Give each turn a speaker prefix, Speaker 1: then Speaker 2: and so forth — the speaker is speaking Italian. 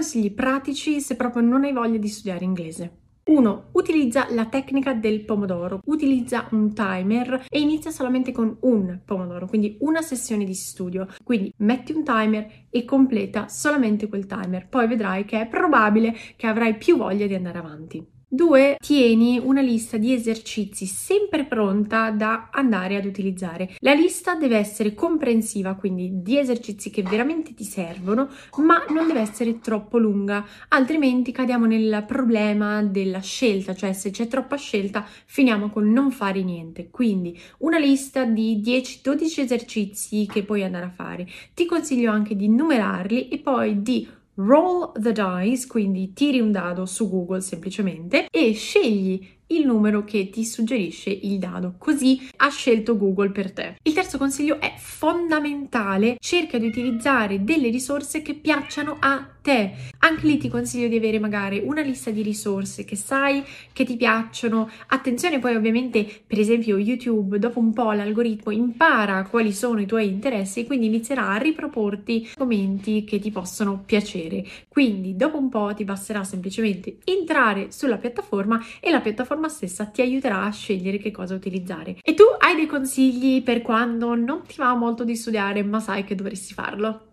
Speaker 1: consigli pratici se proprio non hai voglia di studiare inglese. 1. Utilizza la tecnica del pomodoro, utilizza un timer e inizia solamente con un pomodoro, quindi una sessione di studio. Quindi metti un timer e completa solamente quel timer, poi vedrai che è probabile che avrai più voglia di andare avanti. 2. Tieni una lista di esercizi sempre pronta da andare ad utilizzare. La lista deve essere comprensiva, quindi di esercizi che veramente ti servono, ma non deve essere troppo lunga, altrimenti cadiamo nel problema della scelta, cioè se c'è troppa scelta finiamo con non fare niente. Quindi una lista di 10-12 esercizi che puoi andare a fare. Ti consiglio anche di numerarli e poi di roll the dice, quindi tiri un dado su Google semplicemente e scegli il numero che ti suggerisce il dado, così ha scelto Google per te. Il terzo consiglio è fondamentale, cerca di utilizzare delle risorse che piacciono a te. Anche lì ti consiglio di avere magari una lista di risorse che sai che ti piacciono. Attenzione poi ovviamente, per esempio YouTube, dopo un po' l'algoritmo impara quali sono i tuoi interessi e quindi inizierà a riproporti commenti che ti possono piacere. Quindi dopo un po' ti basterà semplicemente entrare sulla piattaforma e la piattaforma stessa ti aiuterà a scegliere che cosa utilizzare. E tu hai dei consigli per quando non ti va molto di studiare ma sai che dovresti farlo?